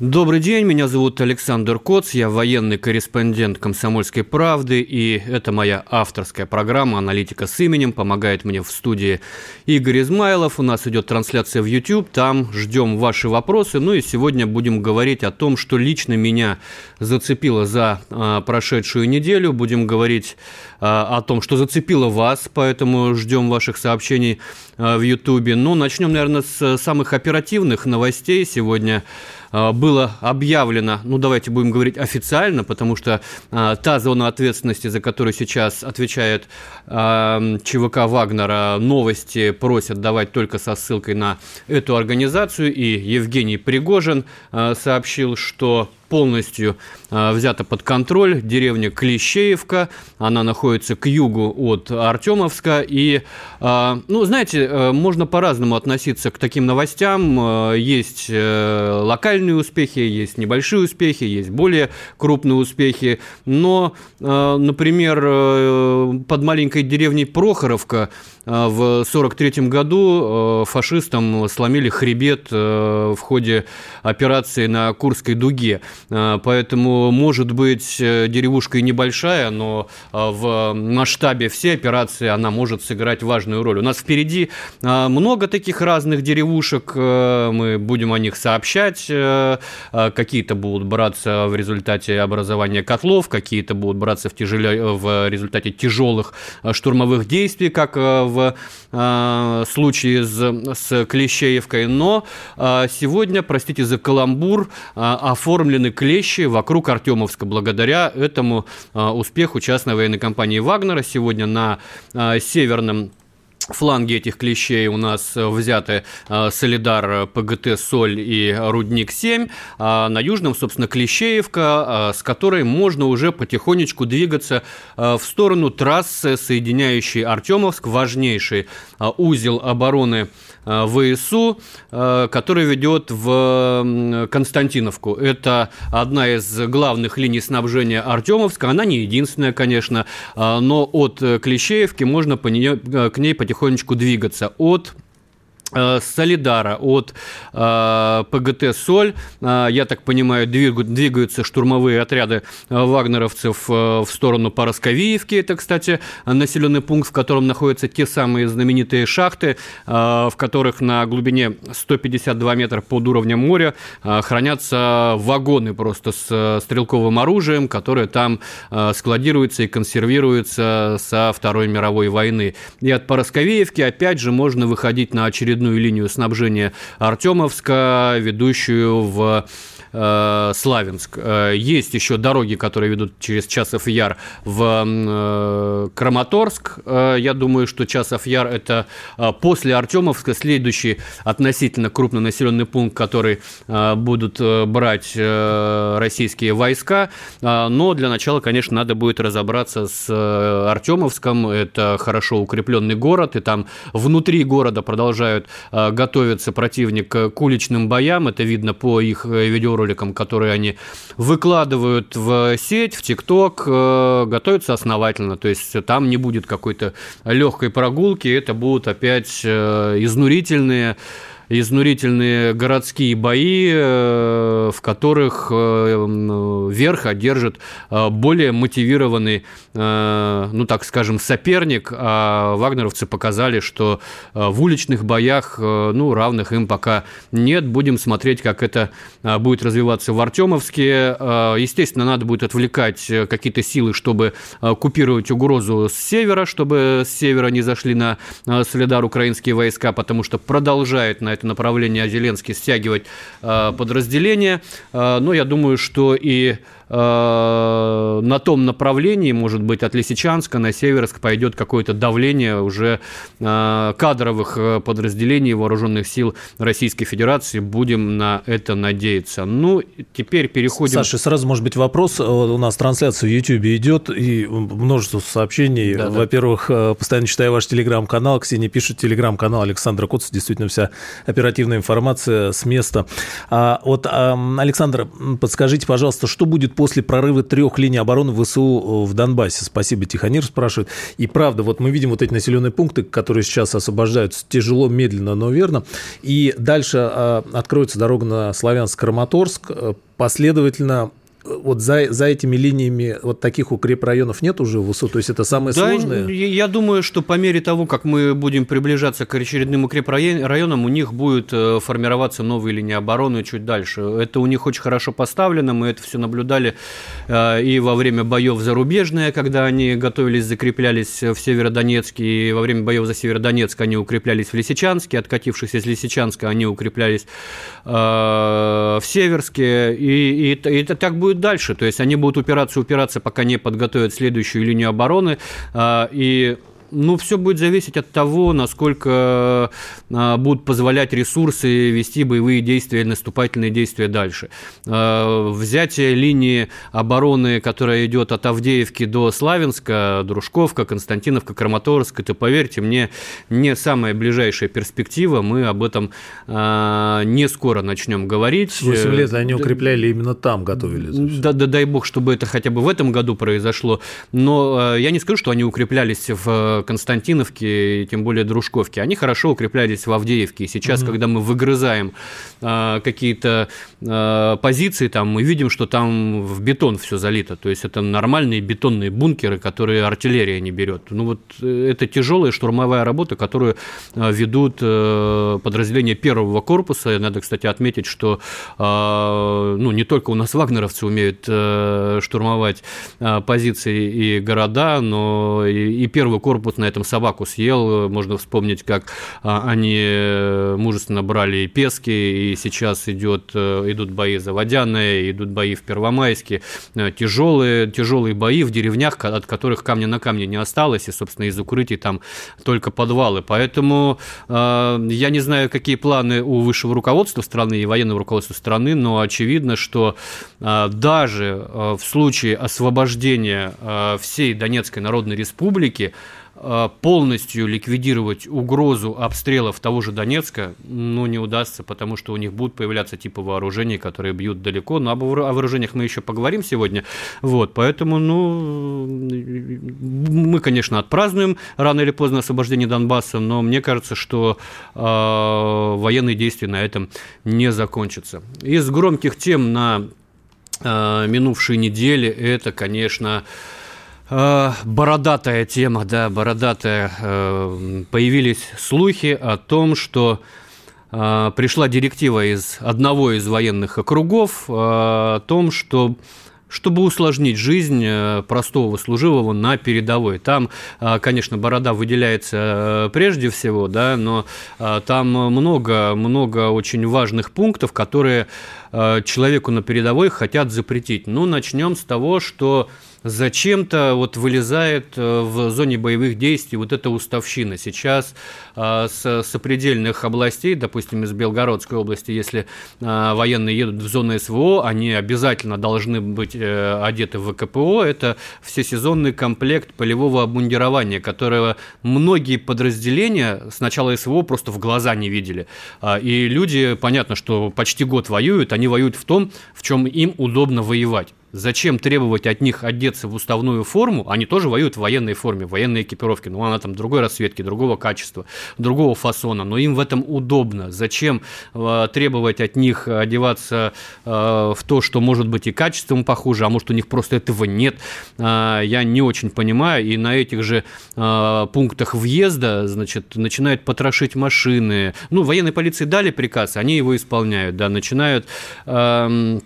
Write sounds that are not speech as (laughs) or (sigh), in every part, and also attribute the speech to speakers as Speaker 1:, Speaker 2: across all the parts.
Speaker 1: Добрый день, меня зовут Александр Коц, я военный корреспондент «Комсомольской правды», и это моя авторская программа «Аналитика с именем». Помогает мне в студии Игорь Измайлов. У нас идет трансляция в YouTube, там ждем ваши вопросы. Ну и сегодня будем говорить о том, что лично меня зацепило за а, прошедшую неделю. Будем говорить а, о том, что зацепило вас, поэтому ждем ваших сообщений а, в YouTube. Ну, начнем, наверное, с самых оперативных новостей. Сегодня было объявлено, ну давайте будем говорить официально, потому что а, та зона ответственности, за которую сейчас отвечает а, ЧВК Вагнера, новости просят давать только со ссылкой на эту организацию, и Евгений Пригожин сообщил, что полностью э, взята под контроль деревня Клещеевка. Она находится к югу от Артемовска. И, э, ну, знаете, э, можно по-разному относиться к таким новостям. Есть локальные успехи, есть небольшие успехи, есть более крупные успехи. Но, например, под маленькой деревней Прохоровка в 1943 году фашистам сломили хребет в ходе операции на Курской дуге. А, поэтому, может быть, э, деревушка и небольшая, но а, в масштабе всей операции она может сыграть важную роль. У нас впереди а, много таких разных деревушек, э, мы будем о них сообщать. Э, какие-то будут браться в результате образования котлов, какие-то будут браться в, тяжеле... в результате тяжелых штурмовых действий, как в случае с, с Клещеевкой. Но сегодня, простите за каламбур, оформлены клещи вокруг Артемовска. Благодаря этому а, успеху частной военной компании «Вагнера» сегодня на а, северном фланги этих клещей у нас взяты а, Солидар, ПГТ «Соль» и Рудник-7, а на южном, собственно, Клещеевка, с которой можно уже потихонечку двигаться в сторону трассы, соединяющей Артемовск, важнейший узел обороны Э, ВСУ, э, который ведет в Константиновку. Это одна из главных линий снабжения Артемовска. Она не единственная, конечно, э, но от Клещеевки можно по нее, к ней потихонечку двигаться. От Э, Солидара от э, ПГТ «Соль». Э, я так понимаю, двигаются штурмовые отряды вагнеровцев в сторону Поросковиевки. Это, кстати, населенный пункт, в котором находятся те самые знаменитые шахты, в которых на глубине 152 метра под уровнем моря хранятся вагоны просто с стрелковым оружием, которое там складируется и консервируется со Второй мировой войны. И от Поросковеевки, опять же, можно выходить на очередной очередную линию снабжения Артемовска, ведущую в Славянск. Э, есть еще дороги, которые ведут через Часов Яр в э, Краматорск. Я думаю, что Часов Яр – это после Артемовска следующий относительно крупный населенный пункт, который будут брать российские войска. Но для начала, конечно, надо будет разобраться с Артемовском. Это хорошо укрепленный город, и там внутри города продолжают э, готовиться противник к уличным боям. Это видно по их э, видеороликам, которые они выкладывают в сеть, в ТикТок. Э, готовятся основательно. То есть там не будет какой-то легкой прогулки. Это будут опять изнурительные изнурительные городские бои, э, в которых э, верх одержит э, более мотивированный, ну так скажем, соперник, а вагнеровцы показали, что в уличных боях, ну, равных им пока нет. Будем смотреть, как это будет развиваться в Артемовске. Естественно, надо будет отвлекать какие-то силы, чтобы купировать угрозу с севера, чтобы с севера не зашли на Солидар украинские войска, потому что продолжает на это направление Зеленский стягивать э, подразделения. Э, но я думаю, что и на том направлении, может быть, от Лисичанска на Северск пойдет какое-то давление уже э, кадровых э, подразделений вооруженных сил Российской Федерации. Будем на это надеяться. Ну, теперь переходим...
Speaker 2: Саша, сразу, может быть, вопрос. У нас трансляция в YouTube идет, и множество сообщений. Да, Во-первых, э, постоянно читаю ваш телеграм-канал. Ксения пишет, телеграм-канал Александра Коца. Действительно, вся оперативная информация с места. А, вот, Александр, подскажите, пожалуйста, что будет после прорыва трех линий обороны ВСУ в Донбассе? Спасибо, Тихонир спрашивает. И правда, вот мы видим вот эти населенные пункты, которые сейчас освобождаются тяжело, медленно, но верно. И дальше а, откроется дорога на Славянск-Краматорск. Последовательно вот за, за этими линиями вот таких укрепрайонов нет уже в УСУ? То есть это самое да, сложное?
Speaker 1: Я думаю, что по мере того, как мы будем приближаться к очередным укрепрайонам, у них будет э, формироваться новые линии обороны чуть дальше. Это у них очень хорошо поставлено, мы это все наблюдали э, и во время боев зарубежные, когда они готовились, закреплялись в Северодонецке, и во время боев за Северодонецк они укреплялись в Лисичанске, откатившись из Лисичанска, они укреплялись э, в Северске, и, и, и это так будет будет дальше. То есть они будут упираться, упираться, пока не подготовят следующую линию обороны. А, и ну, все будет зависеть от того, насколько а, будут позволять ресурсы вести боевые действия, наступательные действия дальше. А, взятие линии обороны, которая идет от Авдеевки до Славянска, Дружковка, Константиновка, Краматорск, это, поверьте мне, не самая ближайшая перспектива. Мы об этом а, не скоро начнем говорить.
Speaker 2: 8 лет они укрепляли именно там, готовились.
Speaker 1: Да, да, дай бог, чтобы это хотя бы в этом году произошло. Но я не скажу, что они укреплялись в Константиновки, и тем более Дружковки, они хорошо укреплялись в Авдеевке. И сейчас, угу. когда мы выгрызаем а, какие-то а, позиции, там мы видим, что там в бетон все залито. То есть это нормальные бетонные бункеры, которые артиллерия не берет. Ну вот э, это тяжелая штурмовая работа, которую а, ведут а, подразделения первого корпуса. Надо, кстати, отметить, что ну, не только у нас вагнеровцы умеют а, штурмовать позиции и города, но и, и первый корпус вот на этом собаку съел. Можно вспомнить, как а, они э, мужественно брали Пески, и сейчас идет, э, идут бои за Водяное, идут бои в Первомайске. Э, тяжелые, тяжелые бои в деревнях, от которых камня на камне не осталось, и, собственно, из укрытий там только подвалы. Поэтому я не знаю, какие планы у высшего руководства страны и военного руководства страны, но очевидно, что даже в случае освобождения всей Донецкой Народной Республики полностью ликвидировать угрозу обстрелов того же Донецка, ну, не удастся, потому что у них будут появляться типы вооружений, которые бьют далеко, но о вооружениях мы еще поговорим сегодня, вот, поэтому, ну, мы, конечно, отпразднуем рано или поздно освобождение Донбасса, но мне кажется, что э, военные действия на этом не закончатся. Из громких тем на э, минувшей неделе это, конечно, Э, бородатая тема, да, бородатая. Э, появились слухи о том, что э, пришла директива из одного из военных округов о том, что чтобы усложнить жизнь простого служивого на передовой. Там, конечно, борода выделяется прежде всего, да, но там много, много очень важных пунктов, которые человеку на передовой хотят запретить. Ну, начнем с того, что зачем-то вот вылезает э, в зоне боевых действий вот эта уставщина. Сейчас э, с сопредельных областей, допустим, из Белгородской области, если э, военные едут в зону СВО, они обязательно должны быть одеты в ВКПО. Это всесезонный комплект полевого обмундирования, которого многие подразделения с начала СВО просто в глаза не видели. А, и люди, понятно, что почти год воюют, они воюют в том, в чем им удобно воевать. Зачем требовать от них одеться в уставную форму? Они тоже воюют в военной форме, в военной экипировке. Ну, она там другой расцветки, другого качества, другого фасона. Но им в этом удобно. Зачем э, требовать от них одеваться э, в то, что может быть и качеством похуже, а может у них просто этого нет? Э, я не очень понимаю. И на этих же э, пунктах въезда, значит, начинают потрошить машины. Ну, военной полиции дали приказ, они его исполняют, да, начинают... Э,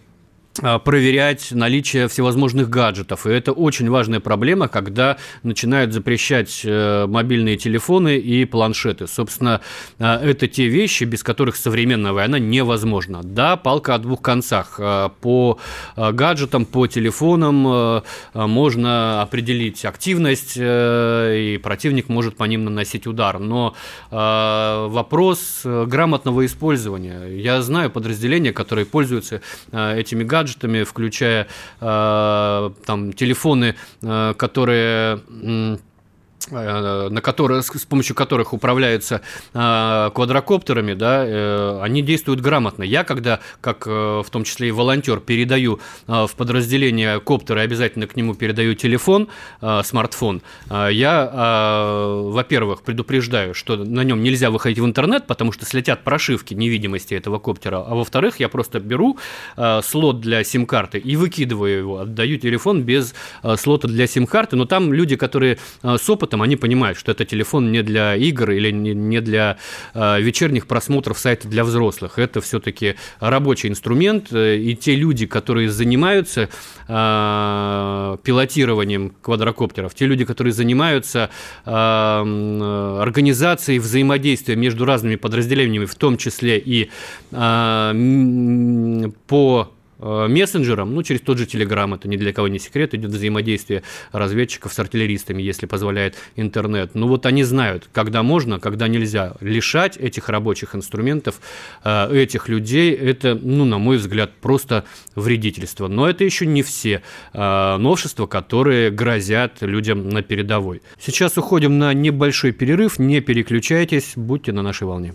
Speaker 1: проверять наличие всевозможных гаджетов. И это очень важная проблема, когда начинают запрещать э, мобильные телефоны и планшеты. Собственно, э, это те вещи, без которых современная война невозможна. Да, палка о двух концах. Э, по гаджетам, по телефонам можно определить активность, и противник может по ним наносить удар. Но вопрос грамотного использования. Я знаю подразделения, которые пользуются этими гаджетами, гаджетами, включая э, там телефоны, э, которые на которые, с помощью которых управляются э, квадрокоптерами, да, э, они действуют грамотно. Я, когда, как в том числе и волонтер, передаю в подразделение коптера, обязательно к нему передаю телефон, смартфон, я, во-первых, предупреждаю, что на нем нельзя выходить в интернет, потому что слетят прошивки невидимости этого коптера, а во-вторых, я просто беру слот для сим-карты и выкидываю его, отдаю телефон без слота для сим-карты, но там люди, которые с опытом опытом, они понимают, что это телефон не для игр или не для э, вечерних просмотров сайта для взрослых. Это все-таки рабочий инструмент, э, и те люди, которые занимаются э, пилотированием квадрокоптеров, те люди, которые занимаются организацией взаимодействия между разными подразделениями, в том числе и по мессенджером, ну, через тот же Telegram, это ни для кого не секрет, идет взаимодействие разведчиков с артиллеристами, если позволяет интернет. Ну, вот они знают, когда можно, когда нельзя. Лишать этих рабочих инструментов, э, этих людей, это, ну, на мой взгляд, просто вредительство. Но это еще не все э, новшества, которые грозят людям на передовой. Сейчас уходим на небольшой перерыв, не переключайтесь, будьте на нашей волне.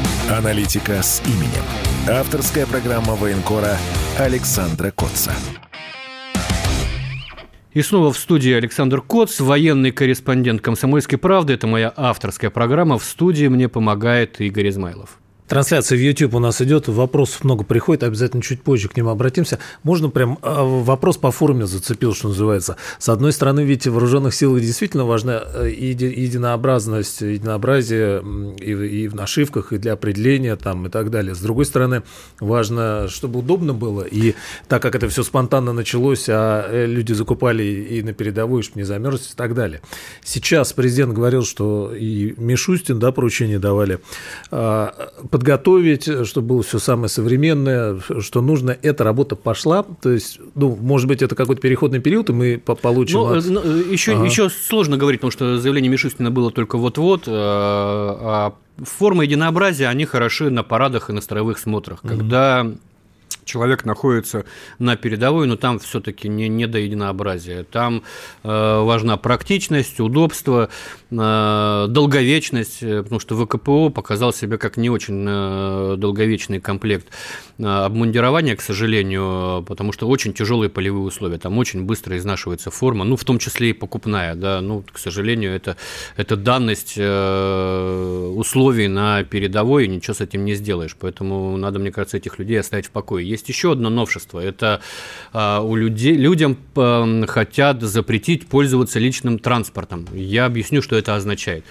Speaker 3: Аналитика с именем. Авторская программа военкора Александра Котца.
Speaker 1: И снова в студии Александр Коц, военный корреспондент «Комсомольской правды». Это моя авторская программа. В студии мне помогает Игорь Измайлов.
Speaker 2: Трансляция в YouTube у нас идет, вопросов много приходит, обязательно чуть позже к ним обратимся. Можно прям а, вопрос по форме зацепил, что называется. С одной стороны, видите, в вооруженных силах действительно важна э, единообразность, единообразие и, в нашивках, и для определения там и так далее. С другой стороны, важно, чтобы удобно было, и так как это все спонтанно началось, а э, люди закупали и на передовую, чтобы не замерзнуть и так далее. Сейчас президент говорил, что и Мишустин, да, поручение давали, а, подготовить, чтобы было все самое современное, что нужно. Эта работа пошла. То есть, ну, может быть, это какой-то переходный период, и мы получим... Ну,
Speaker 1: от... еще, ага. еще сложно говорить, потому что заявление Мишустина было только вот-вот, э, а формы единообразия, они хороши на парадах и на строевых смотрах. Когда человек находится на передовой, но там все-таки не, не до единообразия. Там э, важна практичность, удобство, э, долговечность, э, потому что ВКПО показал себя как не очень э, долговечный комплект э, обмундирования, к сожалению, потому что очень тяжелые полевые условия. Там очень быстро изнашивается форма, ну, в том числе и покупная, да, ну, к сожалению, это, это данность э, условий на передовой, и ничего с этим не сделаешь. Поэтому надо, мне кажется, этих людей оставить в покое. Есть еще одно новшество. Это а, у людей, людям хотят запретить пользоваться личным транспортом. Я объясню, что это означает.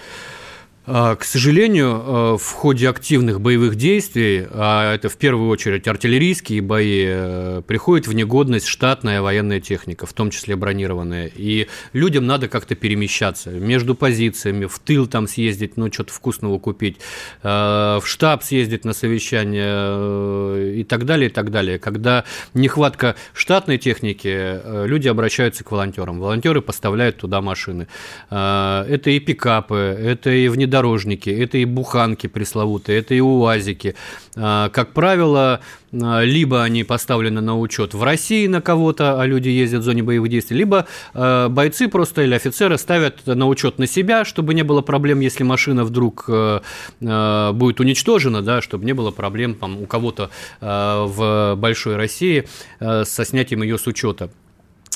Speaker 1: А, к сожалению, а, в ходе активных боевых действий, а это в первую очередь артиллерийские бои, э, приходит в негодность штатная военная техника, в том числе бронированная. И людям надо как-то перемещаться между позициями, в тыл там съездить, ну, что-то вкусного купить, в штаб съездить на совещание э, и так далее, и так далее. Когда нехватка штатной техники, э, люди обращаются к волонтерам. Волонтеры поставляют туда машины. Это и пикапы, это и внедорожники, внедорожники, это и буханки пресловутые, это и уазики. Как правило, либо они поставлены на учет в России на кого-то, а люди ездят в зоне боевых действий, либо бойцы просто или офицеры ставят на учет на себя, чтобы не было проблем, если машина вдруг будет уничтожена, да, чтобы не было проблем там, у кого-то в большой России со снятием ее с учета.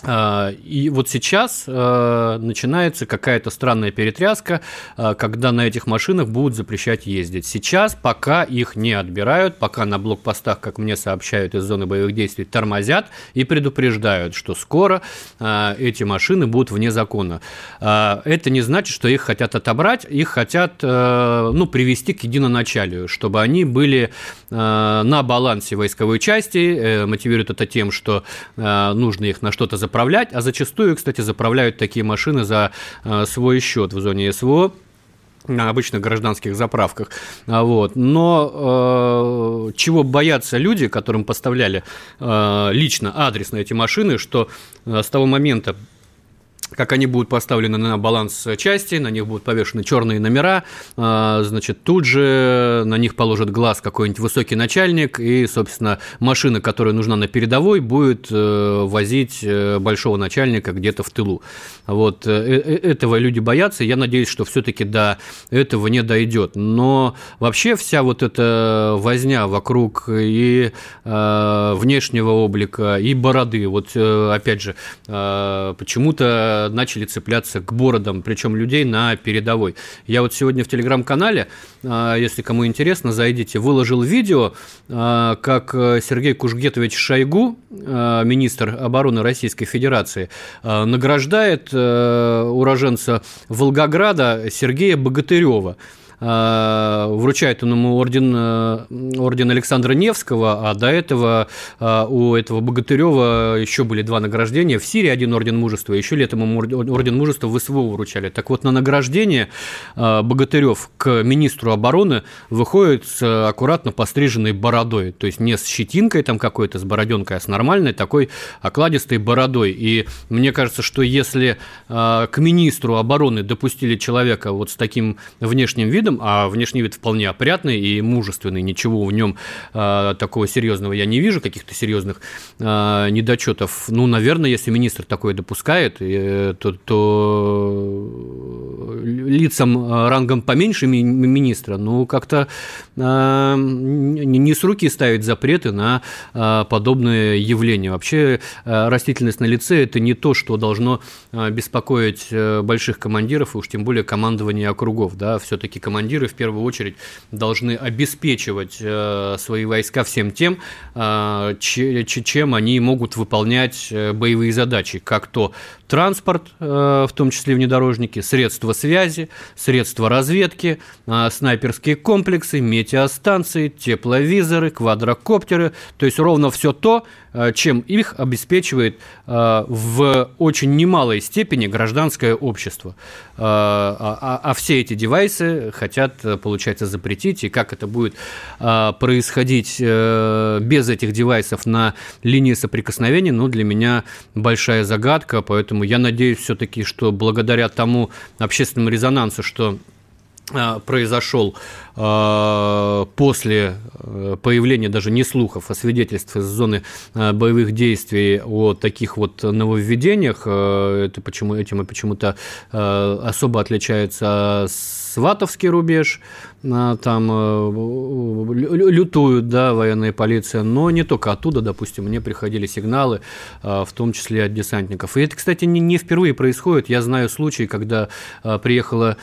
Speaker 1: А, и вот сейчас а, начинается какая-то странная перетряска, а, когда на этих машинах будут запрещать ездить. Сейчас, пока их не отбирают, пока на блокпостах, как мне сообщают из зоны боевых действий, тормозят и предупреждают, что скоро эти машины будут вне закона. Это не значит, что их хотят отобрать, их хотят ну, привести к единоначалию, чтобы они были на балансе войсковой части, э, мотивируют это тем, что нужно их на что-то заправлять, а зачастую, кстати, заправляют такие машины за э, свой счет в зоне СВО на обычных гражданских заправках. А вот. Но э, чего боятся люди, которым поставляли э, лично адрес на эти машины, что э, с того момента, как они будут поставлены на баланс части, на них будут повешены черные номера, а, значит, тут же на них положит глаз какой-нибудь высокий начальник, и, собственно, машина, которая нужна на передовой, будет э, возить э, большого начальника где-то в тылу. Вот э, этого люди боятся, я надеюсь, что все-таки до этого не дойдет. Но вообще вся вот эта возня вокруг и внешнего облика, и бороды, вот опять же, почему-то начали цепляться к бородам, причем людей на передовой. Я вот сегодня в телеграм-канале, а, если кому интересно, зайдите, выложил видео, а, как Сергей Кужгетович Шойгу, а, министр обороны Российской Федерации, награждает уроженца Волгограда Сергея Богатырева. Э, вручает ему орден, э, орден Александра Невского, а до этого э, у этого Богатырева еще были два награждения. В Сирии один орден мужества, еще летом ему орден мужества в СВО вручали. Так вот, на награждение Богатырев к министру обороны выходит с аккуратно постриженной бородой. То есть не с щетинкой там какой-то, с бороденкой, а с нормальной такой окладистой бородой. И мне кажется, что если к министру обороны допустили человека вот с таким внешним видом, видом, а внешний вид вполне опрятный и мужественный, ничего в нем э, такого серьезного я не вижу, каких-то серьезных э, недочетов. Ну, наверное, если министр такое допускает, э, то, то лицам рангом поменьше ми- министра, ну, как-то э, не с руки ставить запреты на э, подобные явления. Вообще э, растительность на лице – это не то, что должно э, беспокоить э, больших командиров, и уж тем более командование округов. Да? Все-таки командир командиры в первую очередь должны обеспечивать э, свои войска всем тем, э, чем они могут выполнять э, боевые задачи, как то транспорт, в том числе внедорожники, средства связи, средства разведки, снайперские комплексы, метеостанции, тепловизоры, квадрокоптеры, то есть ровно все то, чем их обеспечивает в очень немалой степени гражданское общество. А, а, а все эти девайсы хотят, э, получается, запретить. И как это будет происходить э, без этих девайсов на линии соприкосновения, ну, для меня большая загадка. Поэтому я надеюсь все-таки, что благодаря тому общественному резонансу, что а, произошел а, после э, появления даже не слухов, а свидетельств из зоны боевых действий о таких вот нововведениях. Это почему этим и почему-то особо отличается сватовский рубеж, там э, лютуют, да, военная полиция, но не только оттуда, допустим, мне приходили сигналы, э, в том числе от десантников. И это, кстати, не впервые происходит. Я знаю случаи, когда э, приехала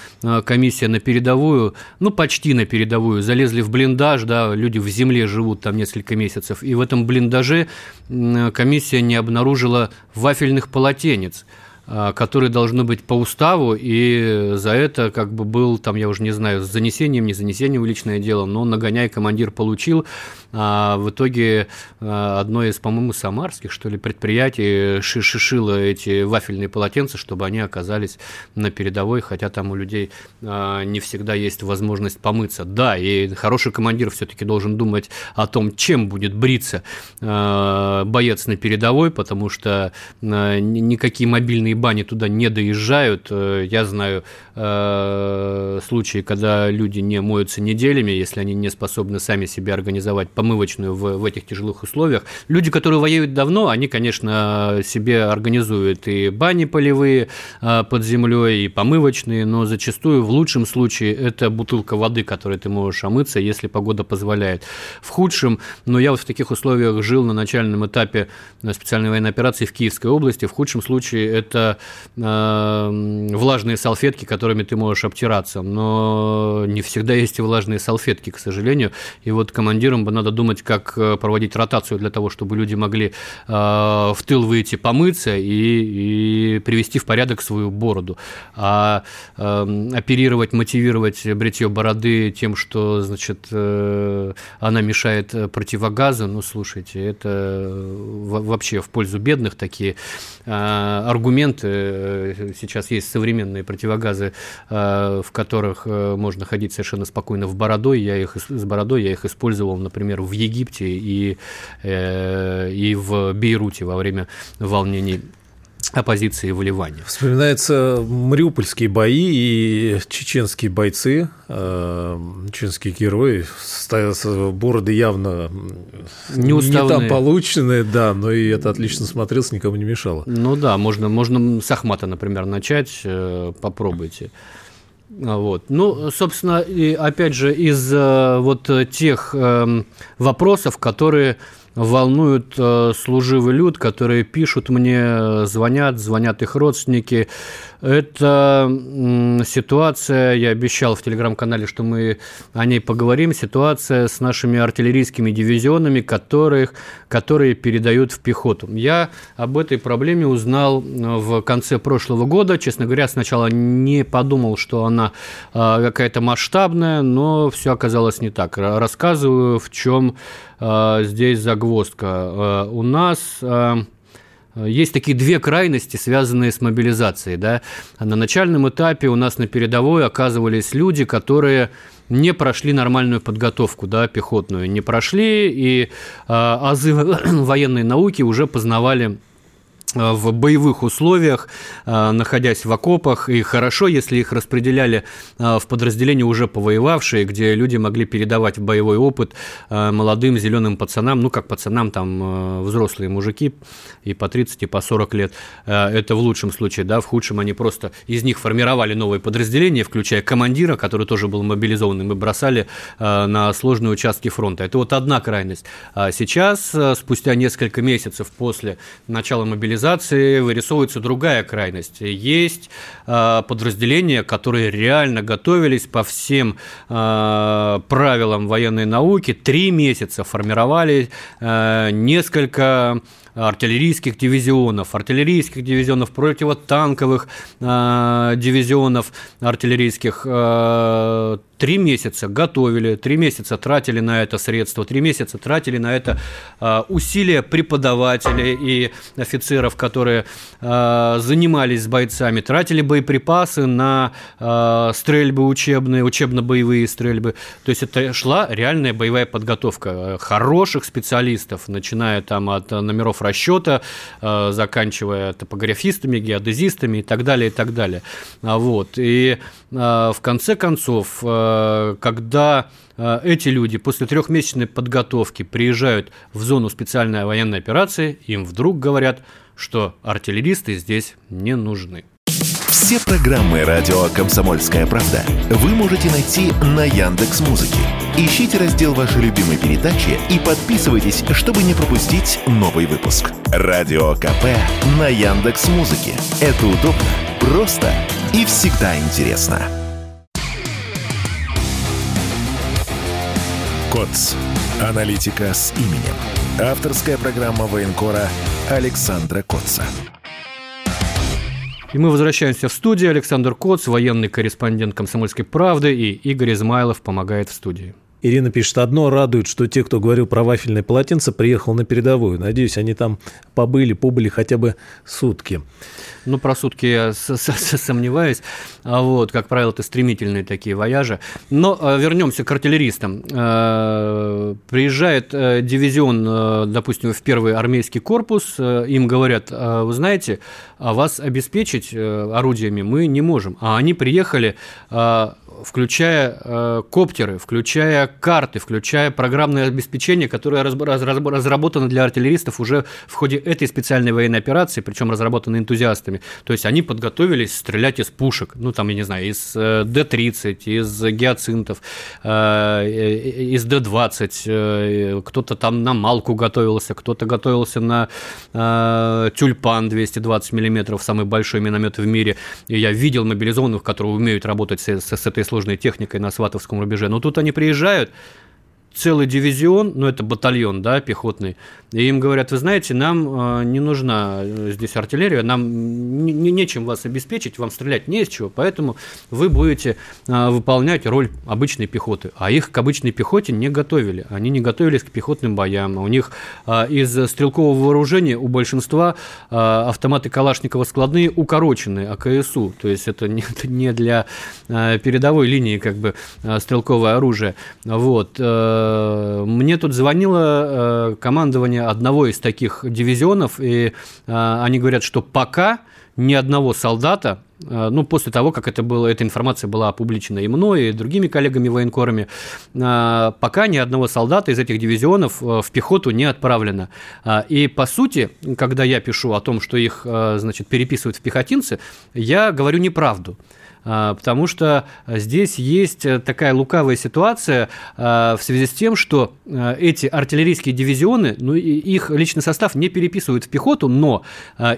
Speaker 1: комиссия на передовую, ну, почти на передовую, залезли в блиндаж, да, люди в земле живут там несколько месяцев, и в этом блиндаже комиссия не обнаружила вафельных полотенец. А, которые должны быть по уставу, и за это как бы был, там, я уже не знаю, с занесением, не занесением в личное дело, но нагоняй командир получил, а в итоге а, одно из, по-моему, самарских, что ли, предприятий шишило эти вафельные полотенца, чтобы они оказались на передовой, хотя там у людей а, не всегда есть возможность помыться. Да, и хороший командир все-таки должен думать о том, чем будет бриться боец на передовой, потому что никакие мобильные бани туда не доезжают. Э, я знаю э, случаи, когда люди не моются неделями, если они не способны сами себе организовать помывочную в, в этих тяжелых условиях. Люди, которые воюют давно, они, конечно, себе организуют и бани полевые э, под землей, и помывочные, но зачастую в лучшем случае это бутылка воды, которой ты можешь омыться, если погода позволяет. В худшем, но я вот в таких условиях жил на начальном этапе специальной военной операции в Киевской области. В худшем случае это э, влажные салфетки, которыми ты можешь обтираться. Но не всегда есть и влажные салфетки, к сожалению. И вот командирам бы надо думать, как э, проводить ротацию для того, чтобы люди могли э, в тыл выйти помыться и, и привести в порядок свою бороду. А э, оперировать, мотивировать бритье бороды тем, что, значит, э, она мешает противогазу, ну, слушайте, это вообще в пользу бедных такие аргументы. Сейчас есть современные противогазы, а, в которых э, можно ходить совершенно спокойно в бородой. Я их с бородой я их использовал, например, в Египте и, э, и в Бейруте во время волнений оппозиции в Ливане.
Speaker 2: Вспоминаются мариупольские бои и чеченские бойцы, э, чеченские герои, бороды явно не, не там полученные, да, но и это отлично смотрелось, никому не мешало.
Speaker 1: Ну да, можно, можно с Ахмата, например, начать, э, попробуйте. Вот. Ну, собственно, и опять же, из э, вот тех эм, вопросов, которые волнуют э, служивый люд, которые пишут мне, звонят, звонят их родственники. Это ситуация, я обещал в телеграм-канале, что мы о ней поговорим, ситуация с нашими артиллерийскими дивизионами, которых, которые передают в пехоту. Я об этой проблеме узнал в конце прошлого года. Честно говоря, сначала не подумал, что она э, какая-то масштабная, но все оказалось не так. Рассказываю, в чем э, здесь загвоздка. У нас есть такие две крайности, связанные с мобилизацией. Да? На начальном этапе у нас на передовой оказывались люди, которые не прошли нормальную подготовку, да, пехотную, не прошли, и э, азы (clears throat) военной науки уже познавали Э, в боевых условиях, э, находясь в окопах, и хорошо, если их распределяли э, в подразделения уже повоевавшие, где люди могли передавать боевой опыт молодым зеленым пацанам, ну как пацанам, там взрослые мужики и по 30, и по 40 лет, это в лучшем случае, да, в худшем они просто из них формировали новые подразделения, включая командира, который тоже был мобилизованным, и бросали на сложные участки фронта. Это вот одна крайность. А сейчас, спустя несколько месяцев после начала мобилизации, организации вырисовывается другая крайность. Есть э, подразделения, которые реально готовились по всем э, правилам военной науки, три месяца формировали э, несколько артиллерийских дивизионов, артиллерийских дивизионов, противотанковых э, дивизионов артиллерийских, э, три месяца готовили, три месяца тратили на это средства, три месяца тратили на это э, усилия преподавателей и офицеров, которые э, занимались с бойцами, тратили боеприпасы на э, стрельбы учебные, учебно-боевые стрельбы. То есть это шла реальная боевая подготовка хороших специалистов, начиная там от номеров расчета, э, заканчивая топографистами, геодезистами и так далее, и так далее. А вот. И э, в конце концов э, когда эти люди после трехмесячной подготовки приезжают в зону специальной военной операции, им вдруг говорят, что артиллеристы здесь не нужны.
Speaker 3: Все программы радио Комсомольская правда вы можете найти на Яндекс Музыке. Ищите раздел вашей любимой передачи и подписывайтесь, чтобы не пропустить новый выпуск. Радио КП на Яндекс Музыке. Это удобно, просто и всегда интересно. КОЦ. Аналитика с именем. Авторская программа военкора Александра Котца.
Speaker 1: И мы возвращаемся в студию. Александр Коц, военный корреспондент «Комсомольской правды», и Игорь Измайлов помогает в студии.
Speaker 2: Ирина пишет, одно радует, что те, кто говорил про вафельное полотенце, приехал на передовую. Надеюсь, они там побыли, побыли хотя бы сутки.
Speaker 1: Ну, про сутки я сомневаюсь. А вот, как правило, это стремительные такие вояжи. Но а, вернемся к артиллеристам. А, приезжает э, дивизион, э, допустим, в первый армейский корпус, э, им говорят, вы знаете, вас обеспечить орудиями мы не можем. А они приехали включая э, коптеры, включая карты, включая программное обеспечение, которое раз, раз, разработано для артиллеристов уже в ходе этой специальной военной операции, причем разработано энтузиастами. То есть они подготовились стрелять из пушек, ну там, я не знаю, из э, Д-30, из гиацинтов, э, из Д-20, э, кто-то там на Малку готовился, кто-то готовился на э, Тюльпан 220 миллиметров, самый большой миномет в мире. И я видел мобилизованных, которые умеют работать с, с, с этой сложной техникой на Сватовском рубеже. Но тут они приезжают, целый дивизион, ну это батальон, да, пехотный, и им говорят, вы знаете, нам э, не нужна э, здесь артиллерия, нам не, нечем вас обеспечить, вам стрелять не из чего, поэтому вы будете э, выполнять роль обычной пехоты. А их к обычной пехоте не готовили, они не готовились к пехотным боям. У них из стрелкового вооружения у большинства автоматы Калашникова складные укороченные АКСУ, то есть это не, (laughs) не для передовой линии как бы стрелковое оружие. Вот Э, мне тут звонило э, командование одного из таких дивизионов, и э, они говорят, что пока ни одного солдата, ну, после того, как это было, эта информация была опубличена и мной, и другими коллегами-военкорами, пока ни одного солдата из этих дивизионов в пехоту не отправлено. И, по сути, когда я пишу о том, что их, значит, переписывают в пехотинцы, я говорю неправду. А, потому что здесь есть такая лукавая ситуация а, в связи с тем, что а, эти артиллерийские дивизионы, ну, их личный состав не переписывают в пехоту, но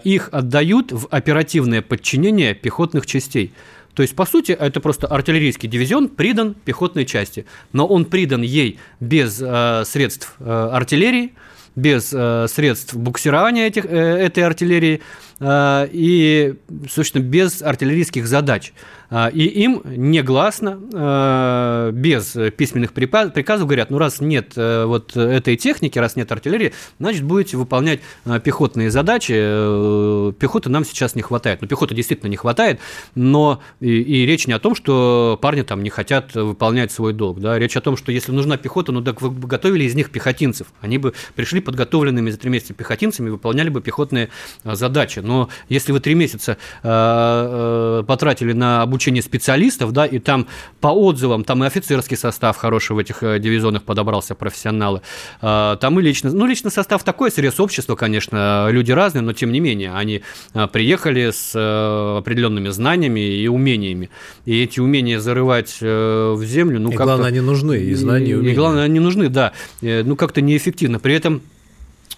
Speaker 1: их отдают в оперативное подчинение пехотных частей. То есть, по сути, это просто артиллерийский дивизион придан пехотной части, но он придан ей без э, средств э, артиллерии, без э, средств буксирования этих, э, этой артиллерии э, и, собственно, без артиллерийских задач. А, и им негласно, а, без письменных приказов говорят, ну раз нет э, вот этой техники, раз нет артиллерии, значит будете выполнять пехотные задачи. Э, пехоты нам сейчас не хватает. Ну, пехоты действительно не хватает, но и, и речь не о том, что парни там не хотят выполнять свой долг. Да? Речь о том, что если нужна пехота, ну так вы бы готовили из них пехотинцев. Они бы пришли подготовленными за три месяца пехотинцами, выполняли бы пехотные задачи. Но если вы три месяца потратили на обучение специалистов, да, и там по отзывам, там и офицерский состав хороший в этих э, дивизионах подобрался, профессионалы, там и личный, ну, личный состав такой, срез общества, конечно, люди разные, но тем не менее, они э, приехали с э, определенными знаниями и умениями, и эти умения зарывать в землю, ну,
Speaker 2: и главное, они нужны, и знания, и, умения.
Speaker 1: И главное, они нужны, да, ну, как-то неэффективно. При этом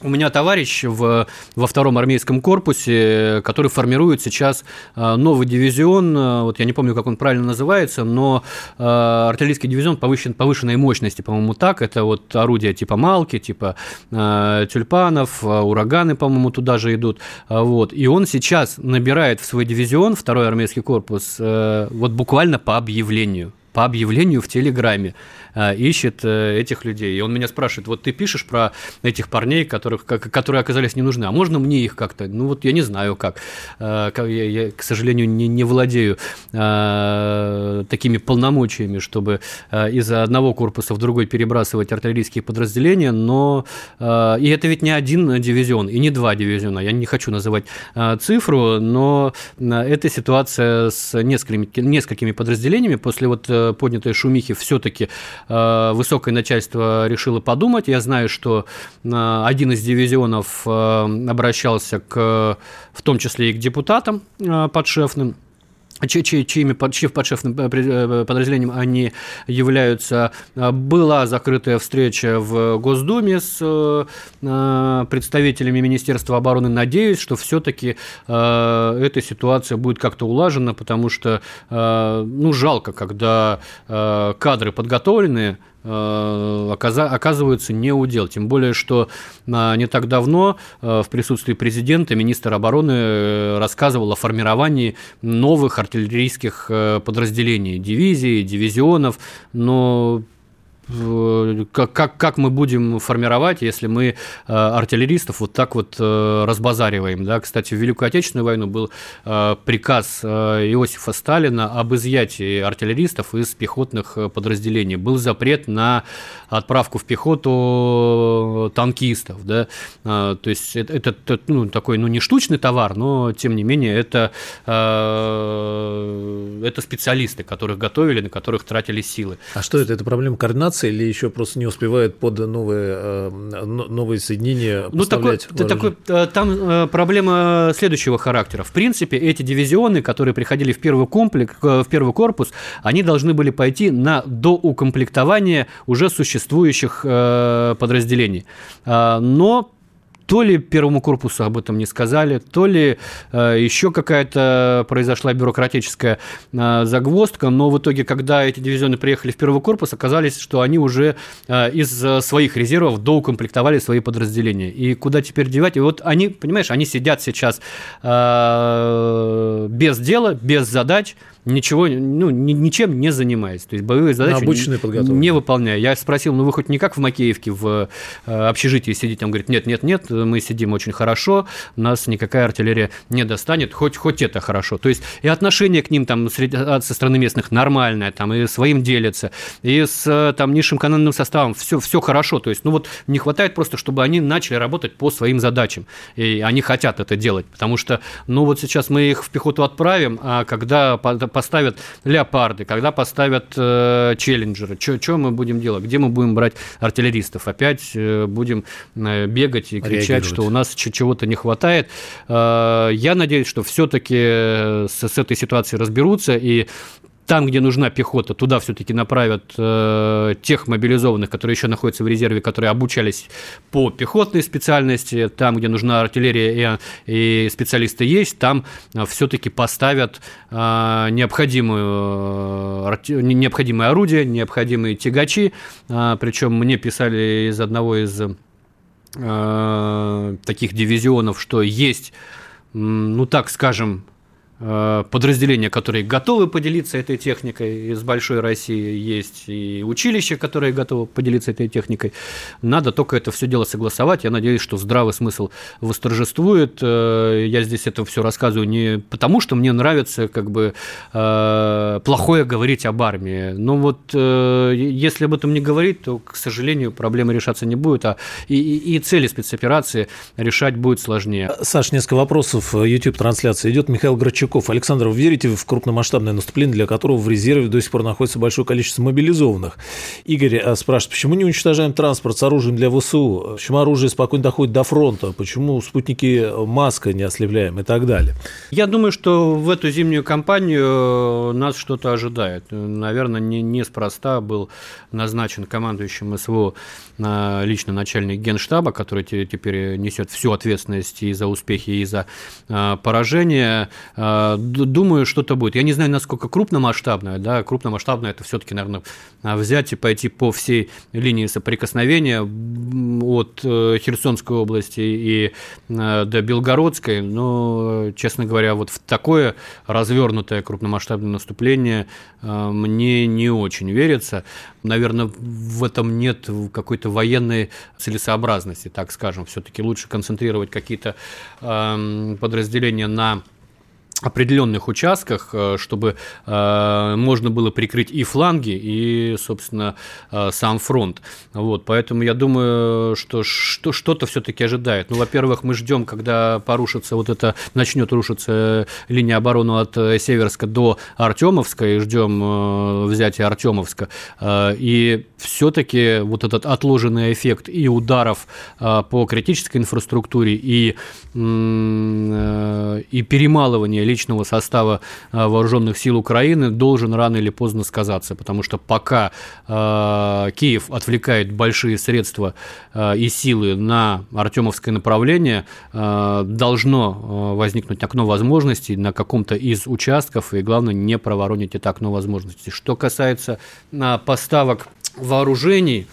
Speaker 1: у меня товарищ в, во втором армейском корпусе, который формирует сейчас э, новый дивизион, э, вот я не помню, как он правильно называется, но э, артиллерийский дивизион повышен, повышенной мощности, по-моему, так, это вот орудия типа Малки, типа тюльпанов, ураганы, по-моему, туда же идут, вот, и он сейчас набирает в свой дивизион, второй армейский корпус, вот буквально по объявлению, по объявлению в Телеграме. Э, ищет э, этих людей. И он меня спрашивает, вот ты пишешь про этих парней, которых, которые оказались не нужны, а можно мне их как-то? Ну вот я не знаю как. Э, я, я к сожалению, не, не владею такими полномочиями, чтобы из одного корпуса в другой перебрасывать артиллерийские подразделения, но и это ведь не один дивизион, и не два дивизиона. Я не хочу называть цифру, но эта ситуация с несколькими, несколькими подразделениями после вот поднятой шумихи все-таки высокое начальство решило подумать. Я знаю, что э, один из дивизионов э, обращался к, в том числе и к депутатам подшефным, чьими подшефным подразделением они являются. Была закрытая встреча в Госдуме с представителями Министерства обороны. Надеюсь, что все-таки эта ситуация будет как-то улажена, потому что ну, жалко, когда кадры подготовленные, Э, оказываются не удел. Тем более, что а, не так давно э, в присутствии президента министр обороны э, рассказывал о формировании новых артиллерийских подразделений, дивизий, дивизионов, но как, как, как мы будем формировать, если мы э, артиллеристов вот так вот э, разбазариваем. Да? Кстати, в Великую Отечественную войну был э, приказ Иосифа Сталина об изъятии артиллеристов из пехотных подразделений. Был запрет на отправку в пехоту танкистов. Да? То есть это, это ну, такой ну, не штучный товар, но тем не менее это, это специалисты, которых готовили, на которых тратили силы.
Speaker 2: А что это? Это проблема координации? Меняться или еще просто не успевает под новые, э, новые соединения ну,
Speaker 1: такой, такой, э, Там э, проблема следующего характера. В принципе, эти дивизионы, которые приходили в первый, комплекс, в первый корпус, они должны были пойти на доукомплектование уже существующих подразделений. Но то ли первому корпусу об этом не сказали, то ли э, еще какая-то произошла бюрократическая э, загвоздка, но в итоге, когда эти дивизионы приехали в первый корпус, оказалось, что они уже э, из своих резервов доукомплектовали свои подразделения. И куда теперь девать? И вот они, понимаешь, они сидят сейчас э, без дела, без задач, ничего, ну, ничем не занимаясь. То есть боевые задачи не, не выполняя. Я спросил, ну вы хоть не как в Макеевке в э, общежитии сидите? Он говорит, нет, нет, нет, мы сидим очень хорошо, нас никакая артиллерия не достанет, хоть, хоть это хорошо. То есть и отношение к ним там со стороны местных нормальное, там и своим делятся, и с там низшим канонным составом все, все хорошо. То есть, ну вот не хватает просто, чтобы они начали работать по своим задачам. И они хотят это делать, потому что, ну вот сейчас мы их в пехоту отправим, а когда поставят леопарды, когда поставят э, челленджеры, что мы будем делать? Где мы будем брать артиллеристов? Опять э, будем э, бегать и кричать, что у нас чего-то не хватает. Э, я надеюсь, что все-таки с, с этой ситуацией разберутся и там, где нужна пехота, туда все-таки направят э, тех мобилизованных, которые еще находятся в резерве, которые обучались по пехотной специальности. Там, где нужна артиллерия и, и специалисты есть, там э, все-таки поставят э, необходимую, э, необходимые орудия, необходимые тягачи. Э, причем мне писали из одного из э, таких дивизионов, что есть, ну так скажем, подразделения, которые готовы поделиться этой техникой из большой России, есть и училища, которые готовы поделиться этой техникой. Надо только это все дело согласовать. Я надеюсь, что здравый смысл восторжествует. Э, я здесь это все рассказываю не потому, что мне нравится как бы э, плохое говорить об армии. Но вот если об этом не говорить, то, к сожалению, проблемы решаться не будет, а и, и цели спецоперации решать будет сложнее.
Speaker 2: Саш, несколько вопросов. YouTube-трансляция идет. Михаил Грачев Грачуков. Александр, вы верите в крупномасштабное наступление, для которого в резерве до сих пор находится большое количество мобилизованных? Игорь э, спрашивает, почему не уничтожаем транспорт с оружием для ВСУ? Почему оружие спокойно доходит до фронта? Почему спутники Маска не ослепляем и так далее?
Speaker 1: Я думаю, что в эту зимнюю кампанию э, нас что-то ожидает. Наверное, не, неспроста был назначен командующим СВО э, лично начальник генштаба, который теперь несет всю ответственность и за успехи, и за поражение. А, думаю, что-то будет. Я не знаю, насколько крупномасштабное, да, крупномасштабное это все-таки, наверное, взять и пойти по всей линии соприкосновения от э, Херсонской области и э, до Белгородской, но, честно говоря, вот в такое развернутое крупномасштабное наступление э, мне не очень верится. Наверное, в этом нет какой-то военной целесообразности, так скажем. Все-таки лучше концентрировать какие-то подразделения на определенных участках, э, чтобы э, можно было прикрыть и фланги, и, собственно, э, сам фронт. Вот, поэтому я думаю, что что-то все-таки ожидает. Ну, во-первых, мы ждем, когда порушится вот это, начнет рушиться линия обороны от Северска до Артемовска, и ждем взятия Артемовска. И все-таки вот этот отложенный эффект и ударов по критической инфраструктуре, и, и перемалывание личного состава э, вооруженных сил Украины должен рано или поздно сказаться, потому что пока э, Киев отвлекает большие средства э, и силы на Артемовское направление, должно возникнуть окно возможностей на каком-то из участков, и главное не проворонить это окно возможностей. Что касается поставок вооружений,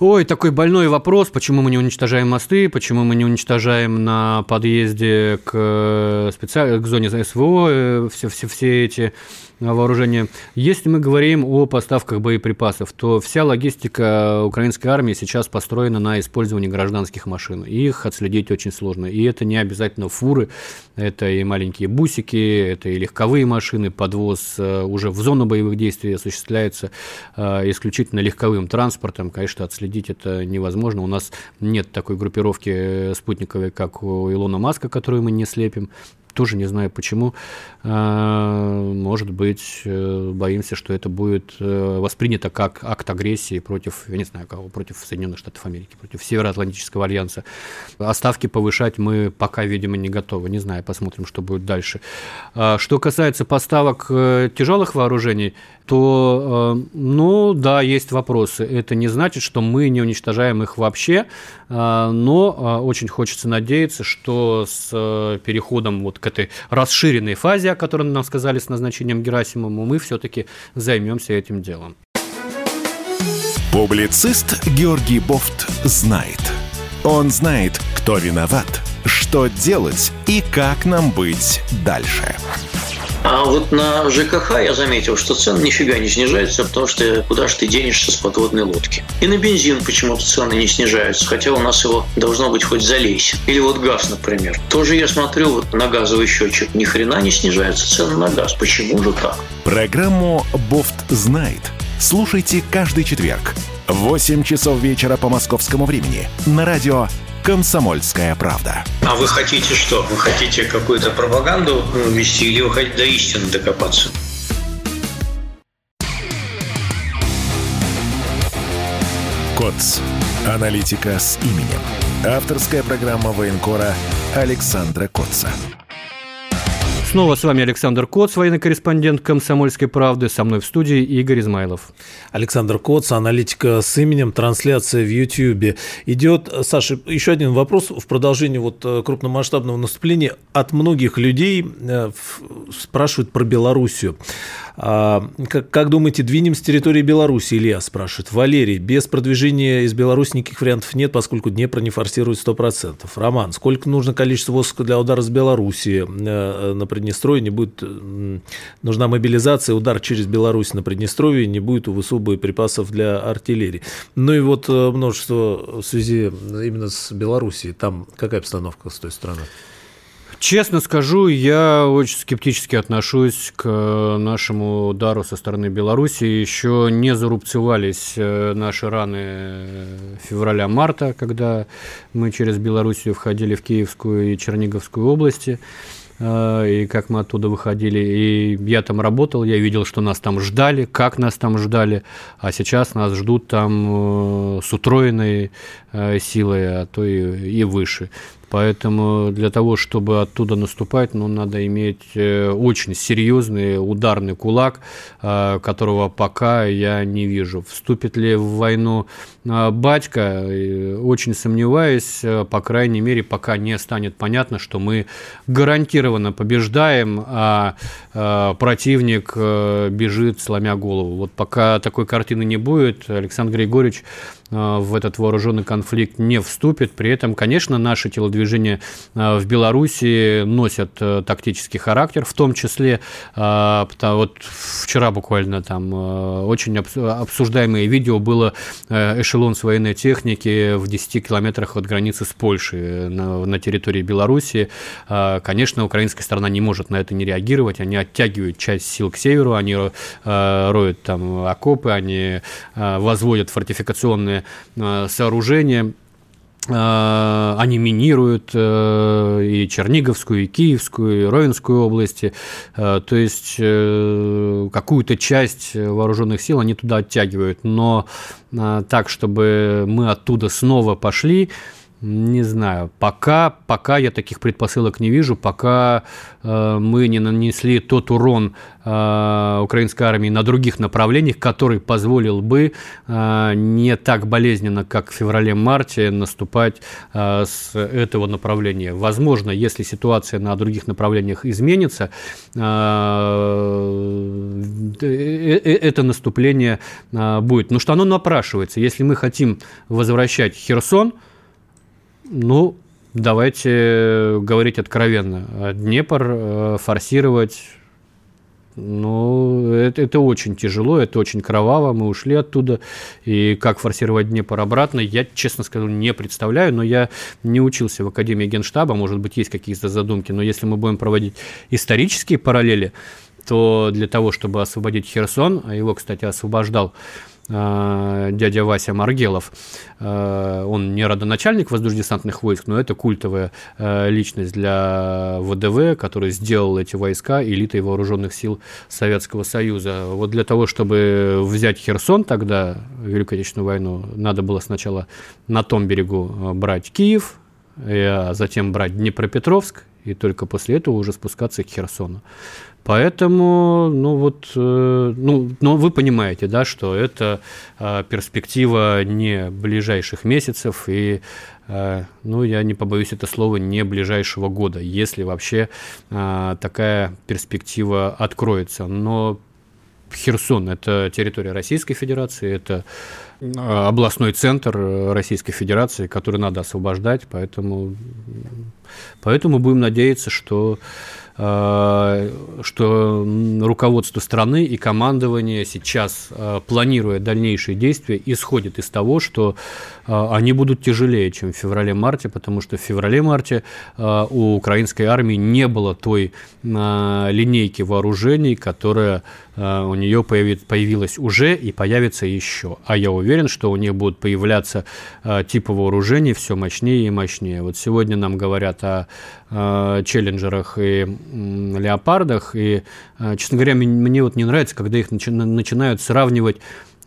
Speaker 1: Ой, такой больной вопрос, почему мы не уничтожаем мосты, почему мы не уничтожаем на подъезде к, э, специ... к зоне СВО э, все, все, все эти вооружения. Если мы говорим о поставках боеприпасов, то вся логистика украинской армии сейчас построена на использовании гражданских машин. Их отследить очень сложно. И это не обязательно фуры, это и маленькие бусики, это и легковые машины. Подвоз э, уже в зону боевых действий осуществляется э, исключительно легковым транспортом. Конечно, отследить это невозможно. У нас нет такой группировки э, спутниковой, как у Илона Маска, которую мы не слепим тоже не знаю почему. А, может быть, э, боимся, что это будет э, воспринято как акт агрессии против, я не знаю кого, против Соединенных Штатов Америки, против Североатлантического альянса. А ставки повышать мы пока, видимо, не готовы. Не знаю, посмотрим, что будет дальше. А, что касается поставок э, тяжелых вооружений, то, ну да, есть вопросы. Это не значит, что мы не уничтожаем их вообще, но очень хочется надеяться, что с переходом вот к этой расширенной фазе о котором нам сказали с назначением Герасимова, мы все-таки займемся этим делом.
Speaker 3: Публицист Георгий Бофт знает. Он знает, кто виноват, что делать и как нам быть дальше.
Speaker 4: А вот на ЖКХ я заметил, что цены нифига не снижаются, потому что куда же ты денешься с подводной лодки. И на бензин почему-то цены не снижаются, хотя у нас его должно быть хоть залейся. Или вот газ, например. Тоже я смотрю вот на газовый счетчик, ни хрена не снижаются цены на газ. Почему же так?
Speaker 3: Программу «Бофт знает» слушайте каждый четверг в 8 часов вечера по московскому времени на радио «Комсомольская правда».
Speaker 4: А вы хотите что? Вы хотите какую-то пропаганду вести или вы хотите до истины докопаться?
Speaker 3: КОЦ. Аналитика с именем. Авторская программа военкора Александра Котца.
Speaker 1: Снова с вами Александр Коц, военный корреспондент «Комсомольской правды». Со мной в студии Игорь Измайлов.
Speaker 2: Александр Коц, аналитика с именем, трансляция в YouTube. Идет, Саша, еще один вопрос в продолжении вот э, крупномасштабного наступления. От многих людей э, спрашивают про Белоруссию. А, как, как думаете, двинем с территории Беларуси? Илья спрашивает. Валерий, без продвижения из Беларуси никаких вариантов нет, поскольку Днепр не форсирует 100%. Роман, сколько нужно количество воздуха для удара с Белоруссии э, на Приднестровье? Не будет нужна мобилизация, удар через Беларусь на Приднестровье, не будет у ВСУ боеприпасов для артиллерии. Ну и вот э, множество в связи именно с Белоруссией. Там какая обстановка с той стороны?
Speaker 1: Честно скажу, я очень скептически отношусь к нашему удару со стороны Беларуси. Еще не зарубцевались э, наши раны февраля-марта, когда мы через Белоруссию входили в Киевскую и Черниговскую области э, и как мы оттуда выходили. И я там работал, я видел, что нас там ждали, как нас там ждали, а сейчас нас ждут там э, с утроенной силой, а то и, и выше. Поэтому для того, чтобы оттуда наступать, ну, надо иметь э, очень серьезный ударный кулак, э, которого пока я не вижу. Вступит ли в войну э, батька, очень сомневаюсь, по крайней мере, пока не станет понятно, что мы гарантированно побеждаем, а противник бежит, сломя голову. Вот пока такой картины не будет, Александр Григорьевич в этот вооруженный конфликт не вступит. При этом, конечно, наши телодвижения э, в Беларуси носят э, тактический характер, в том числе, вот вчера буквально там очень обсуждаемое видео было эшелон с военной техники в 10 километрах от границы с Польшей на, на территории Беларуси. Конечно, украинская сторона не может на это не реагировать, они оттягивают часть сил к северу, они роют там окопы, они возводят фортификационные Э, сооружения, э, они минируют э, и Черниговскую, и Киевскую, и Ровенскую области. То есть какую-то часть вооруженных сил они туда оттягивают. Но так, чтобы мы оттуда снова пошли, не знаю. Пока, пока я таких предпосылок не вижу, пока э, мы не нанесли тот урон э, украинской армии на других направлениях, который позволил бы э, не так болезненно, как в феврале-марте, наступать э, с этого направления. Возможно, если ситуация на других направлениях изменится, э, э, э это наступление э, будет. Но что оно напрашивается. Если мы хотим возвращать Херсон – ну, давайте говорить откровенно. Днепр э, форсировать Ну, это, это очень тяжело, это очень кроваво. Мы ушли оттуда. И как форсировать Днепр обратно, я, честно скажу, не представляю. Но я не учился в Академии Генштаба. Может быть, есть какие-то задумки. Но если мы будем проводить исторические параллели, то для того, чтобы освободить Херсон, а его, кстати, освобождал Э, дядя Вася Маргелов. Э, он не родоначальник воздушно-десантных войск, но это культовая э, личность для ВДВ, который сделал эти войска элитой вооруженных сил Советского Союза. Вот для того, чтобы взять Херсон тогда, Великую Отечественную войну, надо было сначала на том берегу брать Киев, а затем брать Днепропетровск, и только после этого уже спускаться к Херсону. Поэтому, ну вот, э, ну, но вы понимаете, да, что это э, перспектива не ближайших месяцев и, э, ну, я не побоюсь это слова, не ближайшего года, если вообще такая перспектива откроется. Но Херсон – это территория Российской Федерации, это областной центр Российской Федерации, который надо освобождать, поэтому, поэтому будем надеяться, что что руководство страны и командование сейчас, э, планируя дальнейшие действия, исходит из того, что э, они будут тяжелее, чем в феврале-марте, потому что в феврале-марте у украинской армии не было той линейки вооружений, которая у нее появилась уже и появится еще. А я уверен, что у них будут появляться типы вооружений все мощнее и мощнее. Вот сегодня нам говорят о челленджерах и леопардах. И, э, честно говоря, мне вот не нравится, когда их начинают сравнивать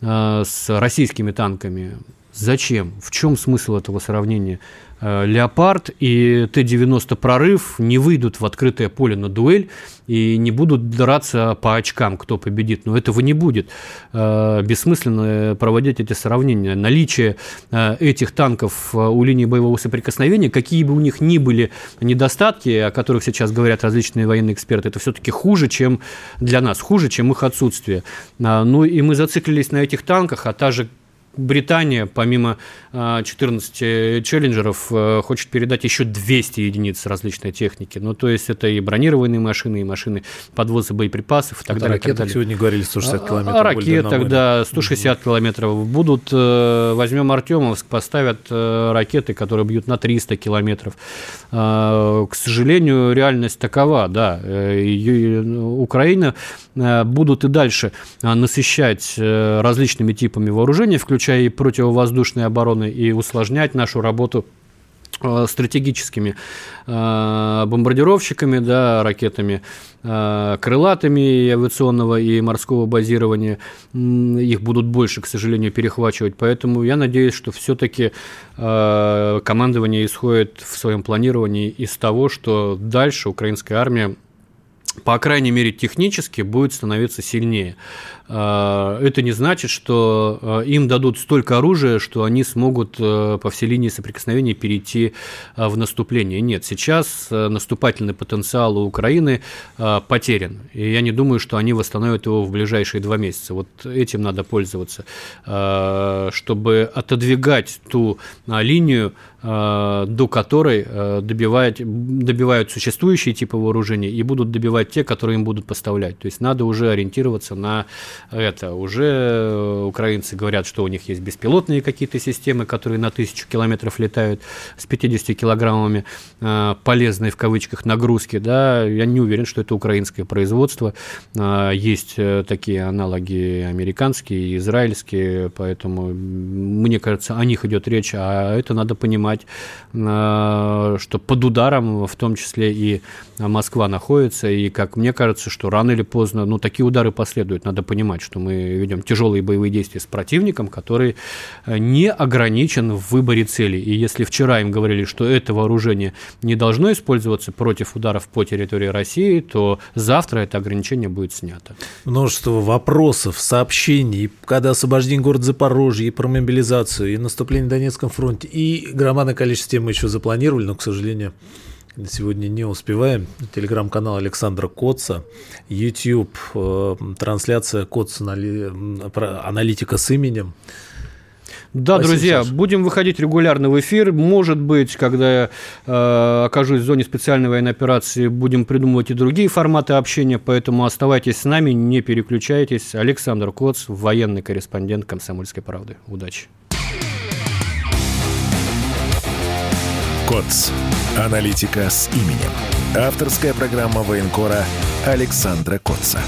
Speaker 1: э, с российскими танками. Зачем? В чем смысл этого сравнения? Э, Леопард и Т-90 прорыв не выйдут в открытое поле на дуэль и не будут драться по очкам, кто победит. Но этого не будет. Э, бессмысленно проводить эти сравнения. Наличие э, этих танков у линии боевого соприкосновения, какие бы у них ни были недостатки, о которых сейчас говорят различные военные эксперты, это все-таки хуже, чем для нас, хуже, чем их отсутствие. Ну и мы зациклились на этих танках, а та же Британия, помимо 14 а, челленджеров, э, хочет передать еще 200 единиц различной техники. Ну, то есть, это и бронированные машины, и машины подвоза боеприпасов и так
Speaker 2: это
Speaker 1: далее.
Speaker 2: Ракеты
Speaker 1: далее.
Speaker 2: сегодня говорили 160
Speaker 1: а,
Speaker 2: километров.
Speaker 1: О ракетах, да, 160 угу. километров. Будут, э, возьмем Артемовск, поставят э, ракеты, которые бьют на 300 километров. А, к сожалению, реальность такова, да. Украина будут и дальше насыщать различными типами вооружений, включая включая и противовоздушной обороны, и усложнять нашу работу э, стратегическими э, бомбардировщиками, да, ракетами э, крылатыми авиационного и морского базирования. Их будут больше, к сожалению, перехвачивать. Поэтому я надеюсь, что все-таки командование исходит в своем планировании из того, что дальше украинская армия по крайней мере, технически будет становиться сильнее. А, это не значит, что а, им дадут столько оружия, что они смогут а, по всей линии соприкосновения перейти в наступление. Нет, сейчас наступательный потенциал у Украины потерян. И я не думаю, что они восстановят его в ближайшие два месяца. Вот этим надо пользоваться, чтобы отодвигать ту линию, до которой добивают, добивают существующие типы вооружений и будут добивать те, которые им будут поставлять. То есть надо уже ориентироваться на это. Уже э, украинцы говорят, что у них есть беспилотные какие-то системы, которые на тысячу километров летают с 50 килограммами э, полезной в кавычках нагрузки. Да, я не уверен, что это украинское производство. Э, есть такие аналоги американские израильские, поэтому мне кажется, о них идет речь, а это надо понимать, что под ударом в том числе и Москва находится, и как мне кажется, что рано или поздно, ну, такие удары последуют, надо понимать понимать, что мы ведем тяжелые боевые действия с противником, который э, не ограничен в выборе целей. И если вчера им говорили, что это вооружение не должно использоваться против ударов по территории России, то завтра это ограничение будет снято.
Speaker 2: Множество вопросов, сообщений, когда освобождение города Запорожье, и про мобилизацию, и наступление на Донецком фронте, и громадное количество тем мы еще запланировали, но, к сожалению, Сегодня не успеваем. Телеграм-канал Александра Коца, YouTube, э, трансляция Коц аналитика с именем.
Speaker 1: Да, Спасибо, друзья, Саша. будем выходить регулярно в эфир. Может быть, когда я э, окажусь в зоне специальной военной операции, будем придумывать и другие форматы общения, поэтому оставайтесь с нами, не переключайтесь. Александр Коц, военный корреспондент «Комсомольской правды». Удачи!
Speaker 3: КОЦ. Аналитика с именем. Авторская программа военкора Александра Котца.